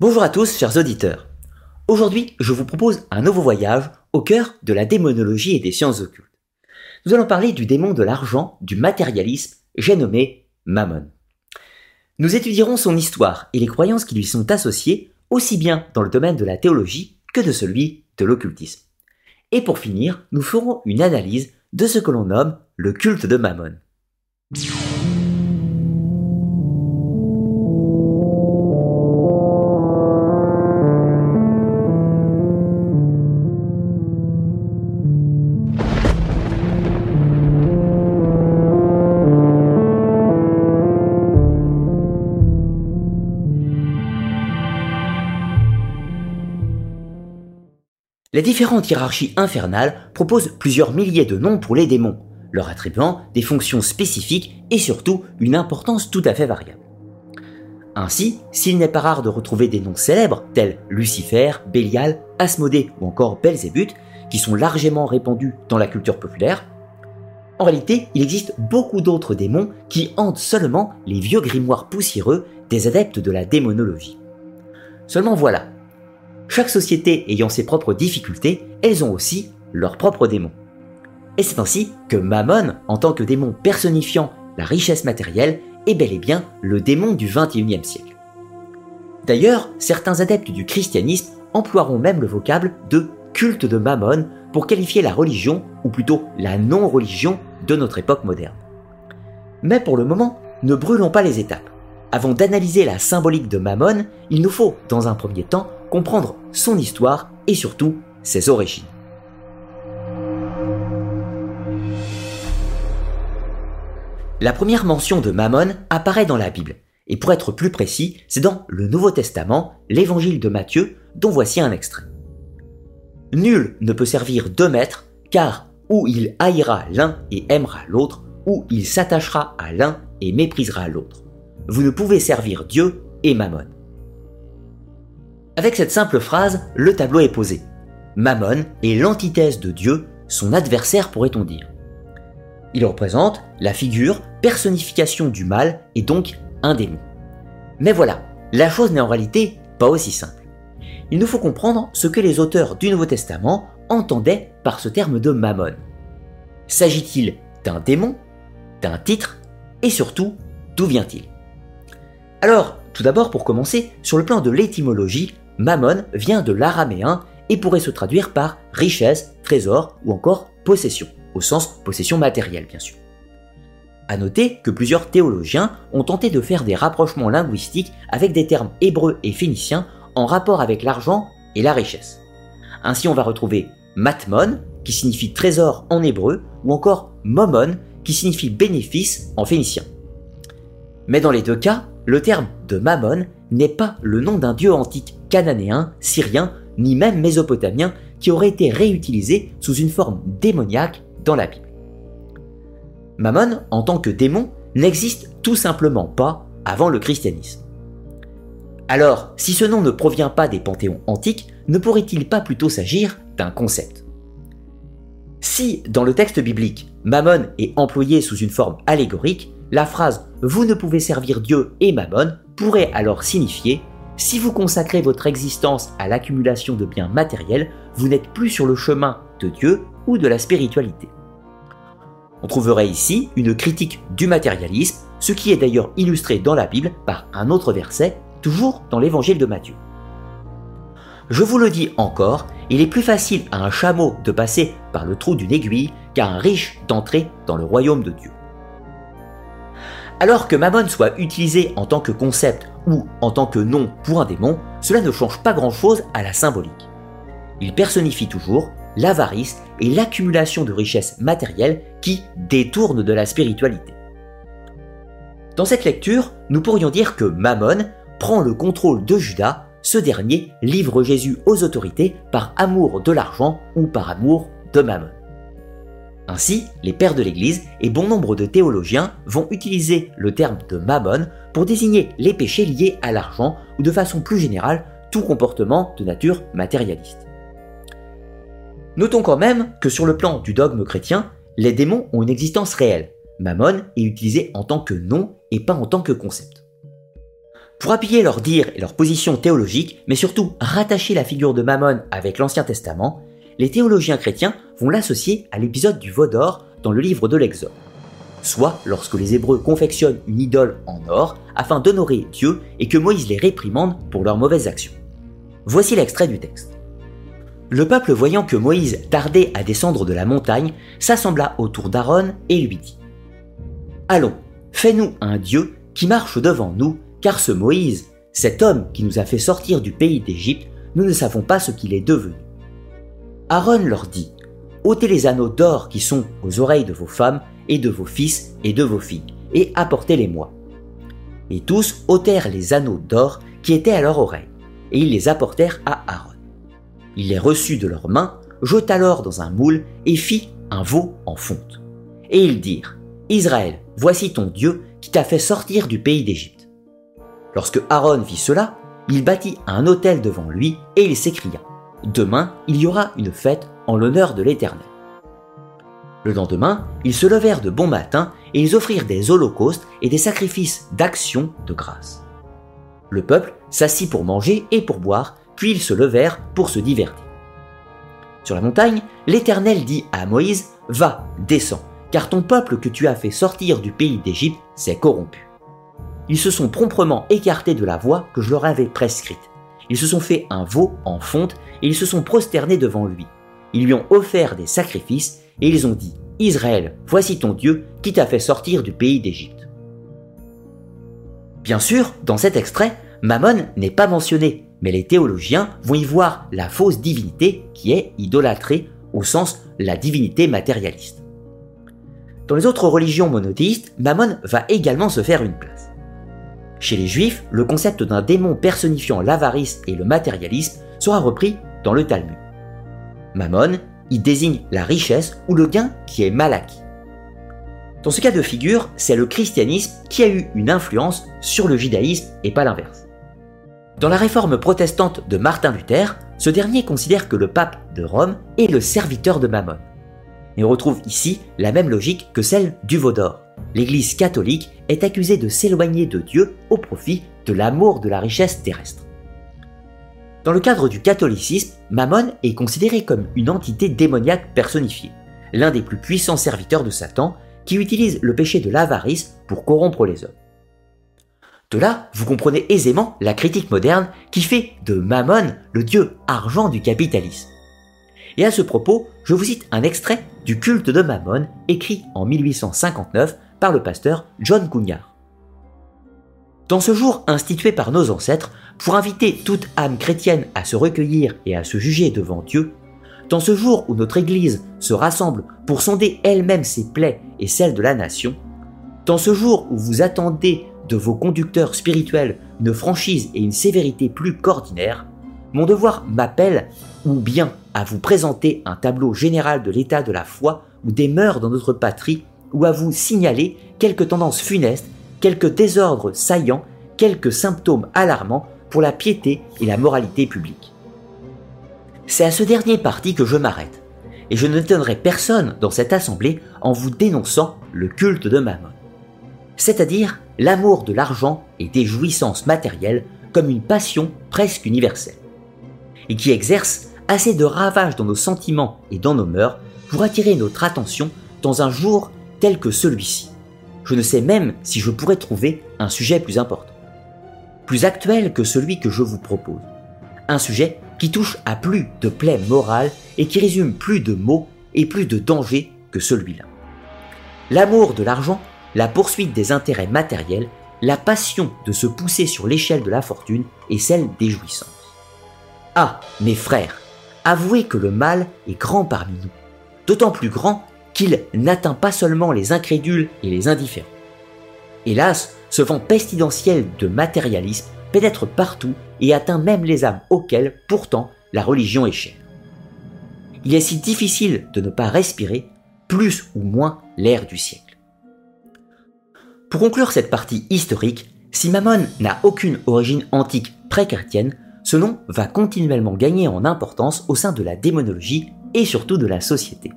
Bonjour à tous, chers auditeurs. Aujourd'hui, je vous propose un nouveau voyage au cœur de la démonologie et des sciences occultes. Nous allons parler du démon de l'argent, du matérialisme, j'ai nommé Mammon. Nous étudierons son histoire et les croyances qui lui sont associées, aussi bien dans le domaine de la théologie que de celui de l'occultisme. Et pour finir, nous ferons une analyse de ce que l'on nomme le culte de Mammon. Les différentes hiérarchies infernales proposent plusieurs milliers de noms pour les démons, leur attribuant des fonctions spécifiques et surtout une importance tout à fait variable. Ainsi, s'il n'est pas rare de retrouver des noms célèbres tels Lucifer, Bélial, Asmodée ou encore Belzébuth, qui sont largement répandus dans la culture populaire, en réalité, il existe beaucoup d'autres démons qui hantent seulement les vieux grimoires poussiéreux des adeptes de la démonologie. Seulement voilà, chaque société ayant ses propres difficultés, elles ont aussi leurs propres démons. Et c'est ainsi que Mammon, en tant que démon personnifiant la richesse matérielle, est bel et bien le démon du XXIe siècle. D'ailleurs, certains adeptes du christianisme emploieront même le vocable de culte de Mammon pour qualifier la religion, ou plutôt la non-religion, de notre époque moderne. Mais pour le moment, ne brûlons pas les étapes. Avant d'analyser la symbolique de Mammon, il nous faut, dans un premier temps, comprendre son histoire et surtout ses origines. La première mention de Mammon apparaît dans la Bible, et pour être plus précis, c'est dans le Nouveau Testament, l'évangile de Matthieu, dont voici un extrait. Nul ne peut servir deux maîtres, car ou il haïra l'un et aimera l'autre, ou il s'attachera à l'un et méprisera l'autre. Vous ne pouvez servir Dieu et Mammon. Avec cette simple phrase, le tableau est posé. Mammon est l'antithèse de Dieu, son adversaire pourrait-on dire. Il représente la figure, personnification du mal et donc un démon. Mais voilà, la chose n'est en réalité pas aussi simple. Il nous faut comprendre ce que les auteurs du Nouveau Testament entendaient par ce terme de mammon. S'agit-il d'un démon, d'un titre, et surtout, d'où vient-il? Alors, tout d'abord pour commencer, sur le plan de l'étymologie, Mammon vient de l'araméen et pourrait se traduire par richesse, trésor ou encore possession, au sens possession matérielle bien sûr. À noter que plusieurs théologiens ont tenté de faire des rapprochements linguistiques avec des termes hébreux et phéniciens en rapport avec l'argent et la richesse. Ainsi on va retrouver matmon qui signifie trésor en hébreu ou encore momon qui signifie bénéfice en phénicien. Mais dans les deux cas, le terme de mammon n'est pas le nom d'un dieu antique cananéen, syrien, ni même mésopotamien qui aurait été réutilisé sous une forme démoniaque dans la Bible. Mammon, en tant que démon, n'existe tout simplement pas avant le christianisme. Alors, si ce nom ne provient pas des panthéons antiques, ne pourrait-il pas plutôt s'agir d'un concept? Si, dans le texte biblique, Mammon est employé sous une forme allégorique, la phrase Vous ne pouvez servir Dieu et Mammon pourrait alors signifier si vous consacrez votre existence à l'accumulation de biens matériels, vous n'êtes plus sur le chemin de Dieu ou de la spiritualité. On trouverait ici une critique du matérialisme, ce qui est d'ailleurs illustré dans la Bible par un autre verset, toujours dans l'évangile de Matthieu. Je vous le dis encore, il est plus facile à un chameau de passer par le trou d'une aiguille qu'à un riche d'entrer dans le royaume de Dieu. Alors que Mammon soit utilisé en tant que concept ou en tant que nom pour un démon, cela ne change pas grand-chose à la symbolique. Il personnifie toujours l'avarice et l'accumulation de richesses matérielles qui détournent de la spiritualité. Dans cette lecture, nous pourrions dire que Mammon prend le contrôle de Judas, ce dernier livre Jésus aux autorités par amour de l'argent ou par amour de Mammon. Ainsi, les pères de l'Église et bon nombre de théologiens vont utiliser le terme de mammon pour désigner les péchés liés à l'argent ou de façon plus générale tout comportement de nature matérialiste. Notons quand même que sur le plan du dogme chrétien, les démons ont une existence réelle. Mammon est utilisé en tant que nom et pas en tant que concept. Pour appuyer leur dire et leur position théologique, mais surtout rattacher la figure de Mammon avec l'Ancien Testament, les théologiens chrétiens vont l'associer à l'épisode du veau d'or dans le livre de l'Exode. Soit lorsque les Hébreux confectionnent une idole en or afin d'honorer Dieu et que Moïse les réprimande pour leurs mauvaises actions. Voici l'extrait du texte. Le peuple voyant que Moïse tardait à descendre de la montagne, s'assembla autour d'Aaron et lui dit Allons, fais-nous un Dieu qui marche devant nous car ce Moïse, cet homme qui nous a fait sortir du pays d'Égypte, nous ne savons pas ce qu'il est devenu. Aaron leur dit, ôtez les anneaux d'or qui sont aux oreilles de vos femmes et de vos fils et de vos filles, et apportez-les-moi. Et tous ôtèrent les anneaux d'or qui étaient à leur oreille, et ils les apportèrent à Aaron. Il les reçut de leurs mains, jeta l'or dans un moule et fit un veau en fonte. Et ils dirent, Israël, voici ton Dieu qui t'a fait sortir du pays d'Égypte. Lorsque Aaron vit cela, il bâtit un autel devant lui et il s'écria Demain, il y aura une fête en l'honneur de l'Éternel. Le lendemain, ils se levèrent de bon matin et ils offrirent des holocaustes et des sacrifices d'action de grâce. Le peuple s'assit pour manger et pour boire, puis ils se levèrent pour se divertir. Sur la montagne, l'Éternel dit à Moïse Va, descends, car ton peuple que tu as fait sortir du pays d'Égypte s'est corrompu ils se sont promptement écartés de la voie que je leur avais prescrite. Ils se sont fait un veau en fonte et ils se sont prosternés devant lui. Ils lui ont offert des sacrifices et ils ont dit Israël, voici ton Dieu qui t'a fait sortir du pays d'Égypte. Bien sûr, dans cet extrait, Mammon n'est pas mentionné, mais les théologiens vont y voir la fausse divinité qui est idolâtrée au sens la divinité matérialiste. Dans les autres religions monothéistes, Mammon va également se faire une place. Chez les juifs, le concept d'un démon personnifiant l'avarice et le matérialisme sera repris dans le Talmud. Mammon y désigne la richesse ou le gain qui est mal. Dans ce cas de figure, c'est le christianisme qui a eu une influence sur le judaïsme et pas l'inverse. Dans la réforme protestante de Martin Luther, ce dernier considère que le pape de Rome est le serviteur de Mammon. Et on retrouve ici la même logique que celle du Vaudor l'Église catholique est accusée de s'éloigner de Dieu au profit de l'amour de la richesse terrestre. Dans le cadre du catholicisme, Mammon est considéré comme une entité démoniaque personnifiée, l'un des plus puissants serviteurs de Satan qui utilise le péché de l'avarice pour corrompre les hommes. De là, vous comprenez aisément la critique moderne qui fait de Mammon le dieu argent du capitalisme. Et à ce propos, je vous cite un extrait du culte de Mammon écrit en 1859 par le pasteur John Cougnard. Dans ce jour institué par nos ancêtres pour inviter toute âme chrétienne à se recueillir et à se juger devant Dieu, dans ce jour où notre Église se rassemble pour sonder elle-même ses plaies et celles de la nation, dans ce jour où vous attendez de vos conducteurs spirituels une franchise et une sévérité plus qu'ordinaire, mon devoir m'appelle ou bien à vous présenter un tableau général de l'état de la foi ou des mœurs dans notre patrie ou à vous signaler quelques tendances funestes, quelques désordres saillants, quelques symptômes alarmants pour la piété et la moralité publique. C'est à ce dernier parti que je m'arrête, et je n'étonnerai personne dans cette assemblée en vous dénonçant le culte de Mammon, c'est-à-dire l'amour de l'argent et des jouissances matérielles comme une passion presque universelle, et qui exerce assez de ravages dans nos sentiments et dans nos mœurs pour attirer notre attention dans un jour tel que celui-ci. Je ne sais même si je pourrais trouver un sujet plus important, plus actuel que celui que je vous propose. Un sujet qui touche à plus de plaies morales et qui résume plus de mots et plus de dangers que celui-là. L'amour de l'argent, la poursuite des intérêts matériels, la passion de se pousser sur l'échelle de la fortune et celle des jouissances. Ah, mes frères, avouez que le mal est grand parmi nous, d'autant plus grand qu'il n'atteint pas seulement les incrédules et les indifférents. Hélas, ce vent pestilentiel de matérialisme pénètre partout et atteint même les âmes auxquelles, pourtant, la religion est chère. Il est si difficile de ne pas respirer plus ou moins l'air du siècle. Pour conclure cette partie historique, si Mammon n'a aucune origine antique pré-chrétienne, ce nom va continuellement gagner en importance au sein de la démonologie et surtout de la société.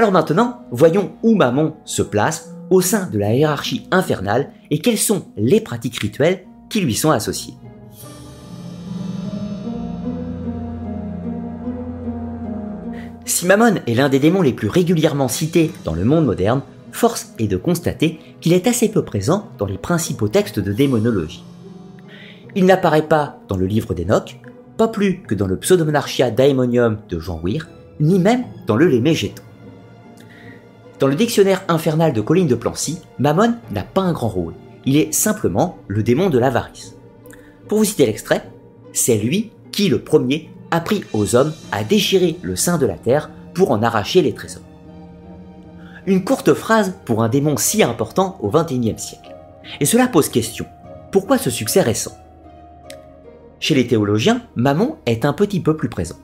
Alors maintenant, voyons où Mammon se place au sein de la hiérarchie infernale et quelles sont les pratiques rituelles qui lui sont associés. Si Mammon est l'un des démons les plus régulièrement cités dans le monde moderne, force est de constater qu'il est assez peu présent dans les principaux textes de démonologie. Il n'apparaît pas dans le livre d'Enoch, pas plus que dans le Pseudomonarchia Daemonium de Jean Weir, ni même dans le Lémégéton. Dans le dictionnaire infernal de Colline de Plancy, Mammon n'a pas un grand rôle, il est simplement le démon de l'avarice. Pour vous citer l'extrait, c'est lui qui, le premier, a pris aux hommes à déchirer le sein de la terre pour en arracher les trésors. Une courte phrase pour un démon si important au XXIe siècle. Et cela pose question. Pourquoi ce succès récent? Chez les théologiens, Mammon est un petit peu plus présent.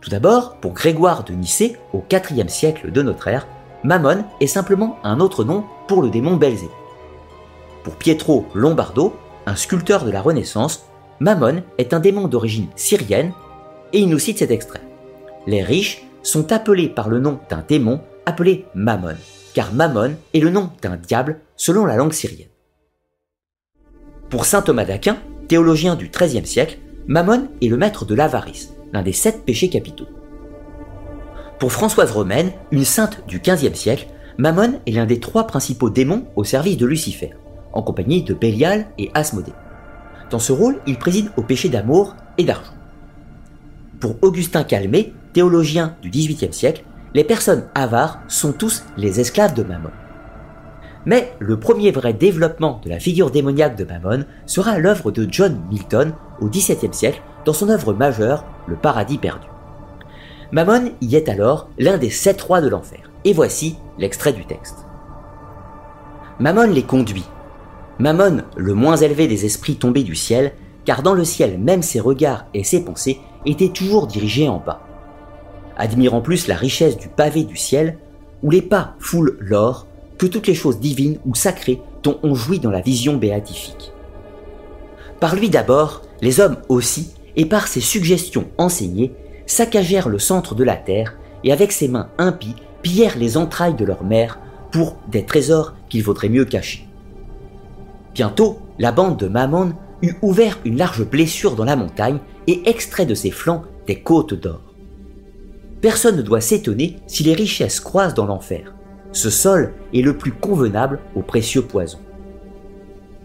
Tout d'abord, pour Grégoire de Nicée, au IVe siècle de notre ère, Mammon est simplement un autre nom pour le démon Belzébuth. Pour Pietro Lombardo, un sculpteur de la Renaissance, Mammon est un démon d'origine syrienne et il nous cite cet extrait. Les riches sont appelés par le nom d'un démon appelé Mammon, car Mammon est le nom d'un diable selon la langue syrienne. Pour saint Thomas d'Aquin, théologien du XIIIe siècle, Mammon est le maître de l'avarice, l'un des sept péchés capitaux. Pour Françoise Romaine, une sainte du XVe siècle, Mammon est l'un des trois principaux démons au service de Lucifer, en compagnie de Bélial et Asmodée. Dans ce rôle, il préside au péché d'amour et d'argent. Pour Augustin Calmet, théologien du XVIIIe siècle, les personnes avares sont tous les esclaves de Mammon. Mais le premier vrai développement de la figure démoniaque de Mammon sera l'œuvre de John Milton au XVIIe siècle dans son œuvre majeure, Le Paradis perdu. Mammon y est alors l'un des sept rois de l'enfer. Et voici l'extrait du texte. Mammon les conduit. Mammon, le moins élevé des esprits tombés du ciel, car dans le ciel même ses regards et ses pensées étaient toujours dirigés en bas. Admirant plus la richesse du pavé du ciel, où les pas foulent l'or, que toutes les choses divines ou sacrées dont on jouit dans la vision béatifique. Par lui d'abord, les hommes aussi, et par ses suggestions enseignées, saccagèrent le centre de la terre, et avec ses mains impies, pillèrent les entrailles de leur mère pour des trésors qu'il vaudrait mieux cacher. Bientôt, la bande de Mammon eut ouvert une large blessure dans la montagne et extrait de ses flancs des côtes d'or. Personne ne doit s'étonner si les richesses croisent dans l'enfer. Ce sol est le plus convenable aux précieux poisons.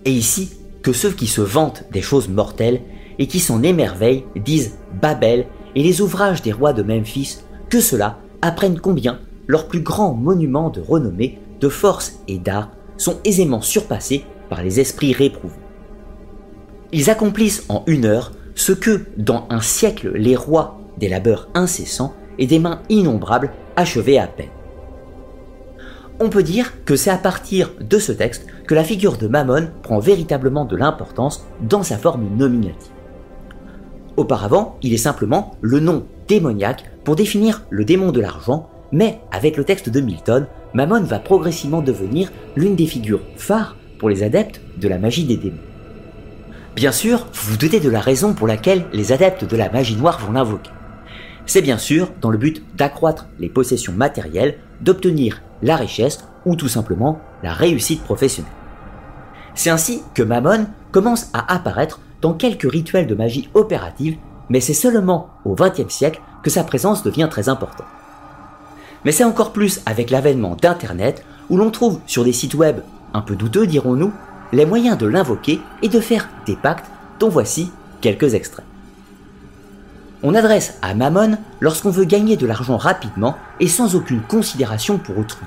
Et ici, que ceux qui se vantent des choses mortelles et qui s'en émerveillent disent Babel et les ouvrages des rois de Memphis, que cela apprennent combien leurs plus grands monuments de renommée, de force et d'art sont aisément surpassés par les esprits réprouvés. Ils accomplissent en une heure ce que, dans un siècle, les rois, des labeurs incessants et des mains innombrables, achevaient à peine. On peut dire que c'est à partir de ce texte que la figure de Mammon prend véritablement de l'importance dans sa forme nominative. Auparavant, il est simplement le nom démoniaque pour définir le démon de l'argent, mais avec le texte de Milton, Mammon va progressivement devenir l'une des figures phares pour les adeptes de la magie des démons. Bien sûr, vous vous doutez de la raison pour laquelle les adeptes de la magie noire vont l'invoquer. C'est bien sûr dans le but d'accroître les possessions matérielles, d'obtenir la richesse ou tout simplement la réussite professionnelle. C'est ainsi que Mammon commence à apparaître dans quelques rituels de magie opérative, mais c'est seulement au XXe siècle que sa présence devient très importante. Mais c'est encore plus avec l'avènement d'Internet où l'on trouve sur des sites web un peu douteux dirons-nous, les moyens de l'invoquer et de faire des pactes dont voici quelques extraits. On adresse à Mammon lorsqu'on veut gagner de l'argent rapidement et sans aucune considération pour autrui,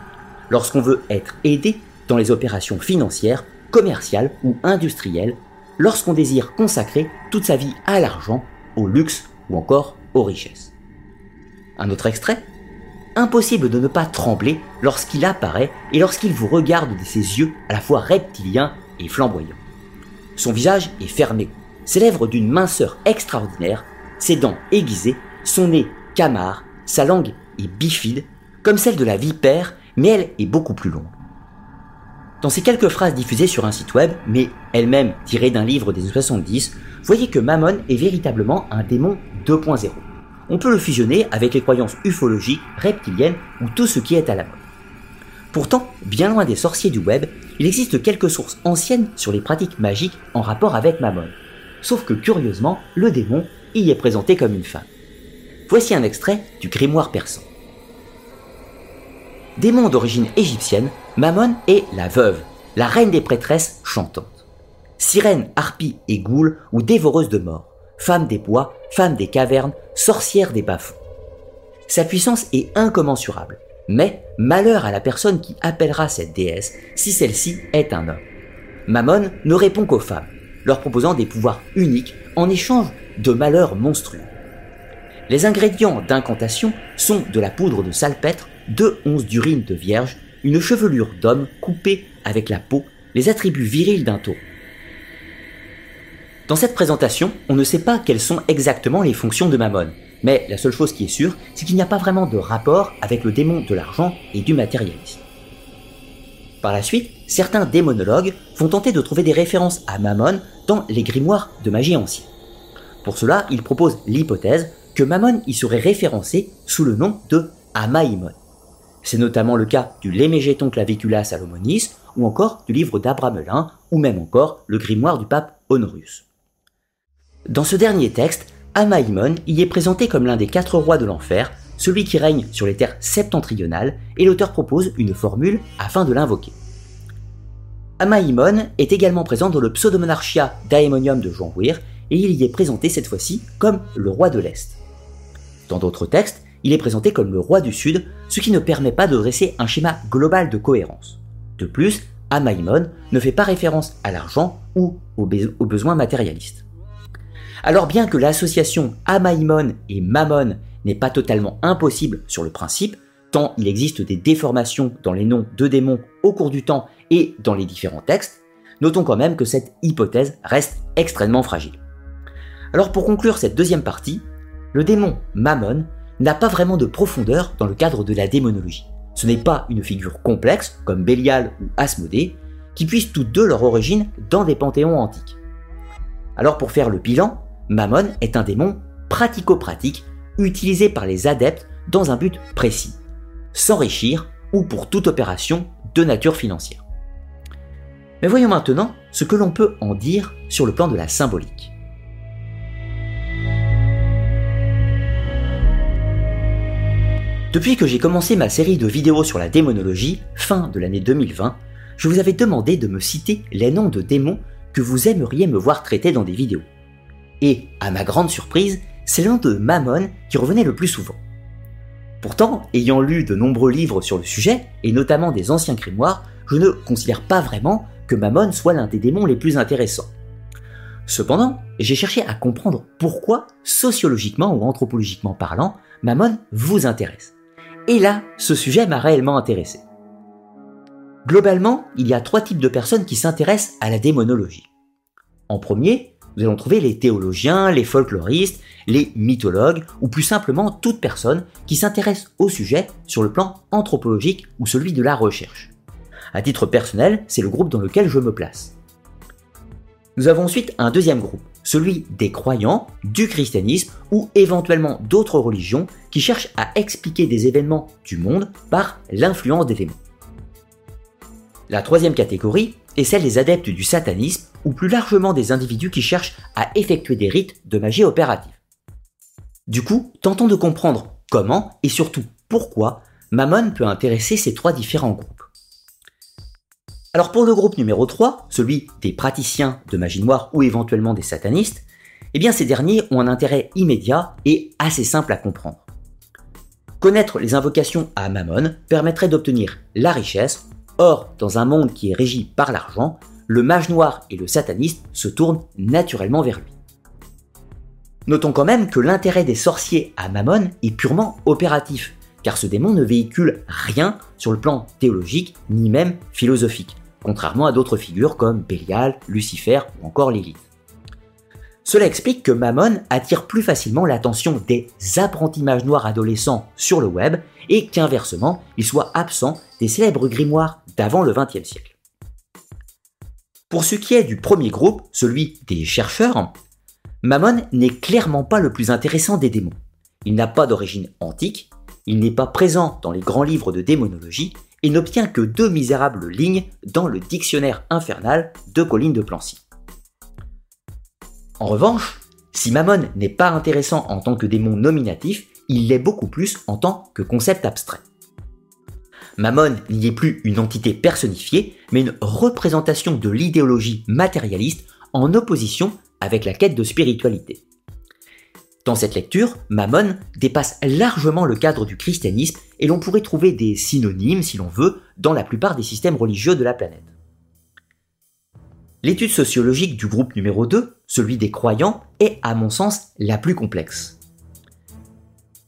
lorsqu'on veut être aidé dans les opérations financières, commerciales ou industrielles, lorsqu'on désire consacrer toute sa vie à l'argent, au luxe ou encore aux richesses. Un autre extrait Impossible de ne pas trembler lorsqu'il apparaît et lorsqu'il vous regarde de ses yeux à la fois reptiliens et flamboyants. Son visage est fermé, ses lèvres d'une minceur extraordinaire, ses dents aiguisées, son nez camard, sa langue est bifide, comme celle de la vipère, mais elle est beaucoup plus longue. Dans ces quelques phrases diffusées sur un site web, mais elles-mêmes tirées d'un livre des années 70, voyez que Mammon est véritablement un démon 2.0. On peut le fusionner avec les croyances ufologiques, reptiliennes ou tout ce qui est à la mode. Pourtant, bien loin des sorciers du web, il existe quelques sources anciennes sur les pratiques magiques en rapport avec Mammon. Sauf que curieusement, le démon y est présenté comme une femme. Voici un extrait du grimoire persan. Démon d'origine égyptienne, Mammon est la veuve, la reine des prêtresses chantantes. Sirène, harpie et goule ou dévoreuse de mort, femme des bois, femme des cavernes, sorcière des bas Sa puissance est incommensurable, mais malheur à la personne qui appellera cette déesse si celle-ci est un homme. Mammon ne répond qu'aux femmes, leur proposant des pouvoirs uniques en échange de malheurs monstrueux. Les ingrédients d'incantation sont de la poudre de salpêtre, deux onces d'urine de vierge, une chevelure d'homme coupée avec la peau, les attributs virils d'un taureau. Dans cette présentation, on ne sait pas quelles sont exactement les fonctions de Mammon, mais la seule chose qui est sûre, c'est qu'il n'y a pas vraiment de rapport avec le démon de l'argent et du matérialisme. Par la suite, certains démonologues vont tenter de trouver des références à Mammon dans les grimoires de magie ancienne. Pour cela, ils proposent l'hypothèse que Mammon y serait référencé sous le nom de Amaïmon. C'est notamment le cas du Lémégéton Clavicula Salomonis, ou encore du livre d'Abramelin, ou même encore le grimoire du pape Honorius. Dans ce dernier texte, Amaïmon y est présenté comme l'un des quatre rois de l'enfer, celui qui règne sur les terres septentrionales, et l'auteur propose une formule afin de l'invoquer. Amaïmon est également présent dans le Pseudomonarchia Daemonium de Jean Weir, et il y est présenté cette fois-ci comme le roi de l'Est. Dans d'autres textes, il est présenté comme le roi du Sud, ce qui ne permet pas de dresser un schéma global de cohérence. De plus, Amaïmon ne fait pas référence à l'argent ou aux, besoins matérialistes. Alors bien que l'association Amaïmon et Mammon n'est pas totalement impossible sur le principe, tant il existe des déformations dans les noms de démons au cours du temps et dans les différents textes, notons quand même que cette hypothèse reste extrêmement fragile. Alors pour conclure cette deuxième partie, le démon Mammon n'a pas vraiment de profondeur dans le cadre de la démonologie. Ce n'est pas une figure complexe, comme Bélial ou Asmodée, qui puissent toutes deux leur origine dans des panthéons antiques. Alors pour faire le bilan, Mammon est un démon pratico-pratique utilisé par les adeptes dans un but précis, s'enrichir ou pour toute opération de nature financière. Mais voyons maintenant ce que l'on peut en dire sur le plan de la symbolique. Depuis que j'ai commencé ma série de vidéos sur la démonologie, fin de l'année 2020, je vous avais demandé de me citer les noms de démons que vous aimeriez me voir traiter dans des vidéos. Et, à ma grande surprise, c'est le nom de Mammon qui revenait le plus souvent. Pourtant, ayant lu de nombreux livres sur le sujet, et notamment des anciens grimoires, je ne considère pas vraiment que Mammon soit l'un des démons les plus intéressants. Cependant, j'ai cherché à comprendre pourquoi, sociologiquement ou anthropologiquement parlant, Mammon vous intéresse. Et là, ce sujet m'a réellement intéressé. Globalement, il y a trois types de personnes qui s'intéressent à la démonologie. En premier, nous allons trouver les théologiens, les folkloristes, les mythologues, ou plus simplement toute personne qui s'intéresse au sujet sur le plan anthropologique ou celui de la recherche. À titre personnel, c'est le groupe dans lequel je me place. Nous avons ensuite un deuxième groupe, celui des croyants, du christianisme ou éventuellement d'autres religions qui cherchent à expliquer des événements du monde par l'influence des démons. La troisième catégorie est celle des adeptes du satanisme ou plus largement des individus qui cherchent à effectuer des rites de magie opérative. Du coup, tentons de comprendre comment et surtout pourquoi Mammon peut intéresser ces trois différents groupes. Alors pour le groupe numéro 3, celui des praticiens de magie noire ou éventuellement des satanistes, eh bien ces derniers ont un intérêt immédiat et assez simple à comprendre. Connaître les invocations à Mammon permettrait d'obtenir la richesse, or dans un monde qui est régi par l'argent, le mage noir et le sataniste se tournent naturellement vers lui. Notons quand même que l'intérêt des sorciers à Mammon est purement opératif, car ce démon ne véhicule rien sur le plan théologique ni même philosophique contrairement à d'autres figures comme Bélial, Lucifer ou encore Lilith. Cela explique que Mammon attire plus facilement l'attention des apprentis mages noirs adolescents sur le web et qu'inversement, il soit absent des célèbres grimoires d'avant le XXe siècle. Pour ce qui est du premier groupe, celui des chercheurs, Mammon n'est clairement pas le plus intéressant des démons. Il n'a pas d'origine antique, il n'est pas présent dans les grands livres de démonologie et n'obtient que deux misérables lignes dans le dictionnaire infernal de Colline de Plancy. En revanche, si Mammon n'est pas intéressant en tant que démon nominatif, il l'est beaucoup plus en tant que concept abstrait. Mammon n'y est plus une entité personnifiée, mais une représentation de l'idéologie matérialiste en opposition avec la quête de spiritualité. Dans cette lecture, Mammon dépasse largement le cadre du christianisme et l'on pourrait trouver des synonymes, si l'on veut, dans la plupart des systèmes religieux de la planète. L'étude sociologique du groupe numéro 2, celui des croyants, est à mon sens la plus complexe.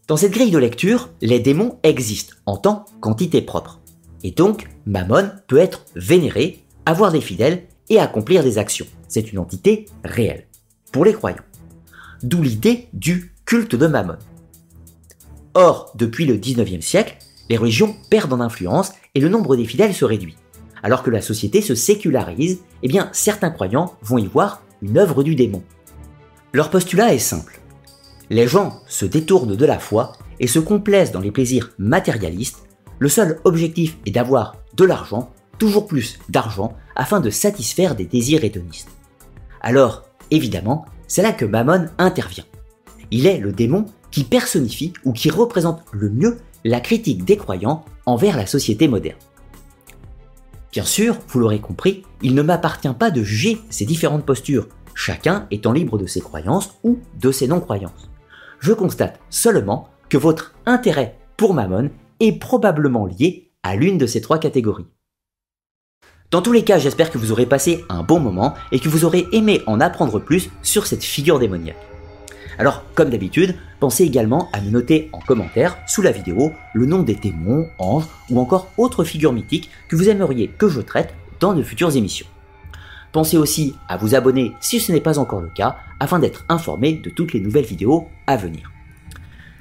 Dans cette grille de lecture, les démons existent en tant qu'entité propre. Et donc, Mammon peut être vénéré, avoir des fidèles et accomplir des actions. C'est une entité réelle. Pour les croyants. D'où l'idée du culte de Mammon. Or, depuis le 19e siècle, les religions perdent en influence et le nombre des fidèles se réduit. Alors que la société se sécularise, eh certains croyants vont y voir une œuvre du démon. Leur postulat est simple. Les gens se détournent de la foi et se complaisent dans les plaisirs matérialistes. Le seul objectif est d'avoir de l'argent, toujours plus d'argent, afin de satisfaire des désirs hédonistes. Alors, évidemment, c'est là que Mammon intervient. Il est le démon qui personnifie ou qui représente le mieux la critique des croyants envers la société moderne. Bien sûr, vous l'aurez compris, il ne m'appartient pas de juger ces différentes postures, chacun étant libre de ses croyances ou de ses non-croyances je constate seulement que votre intérêt pour Mammon est probablement lié à l'une de ces trois catégories. Dans tous les cas, j'espère que vous aurez passé un bon moment et que vous aurez aimé en apprendre plus sur cette figure démoniaque. Alors, comme d'habitude, pensez également à me noter en commentaire sous la vidéo le nom des démons, anges ou encore autres figures mythiques que vous aimeriez que je traite dans de futures émissions. Pensez aussi à vous abonner si ce n'est pas encore le cas afin d'être informé de toutes les nouvelles vidéos à venir.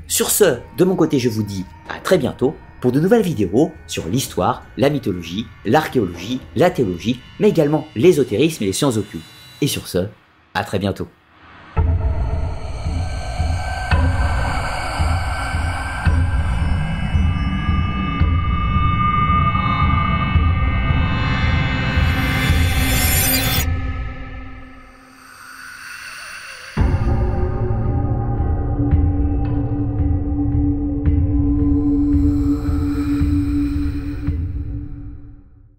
Sur ce, de mon côté, je vous dis à très bientôt pour de nouvelles vidéos sur l'histoire, la mythologie, l'archéologie, la théologie, mais également l'ésotérisme et les sciences occultes. Et sur ce, à très bientôt.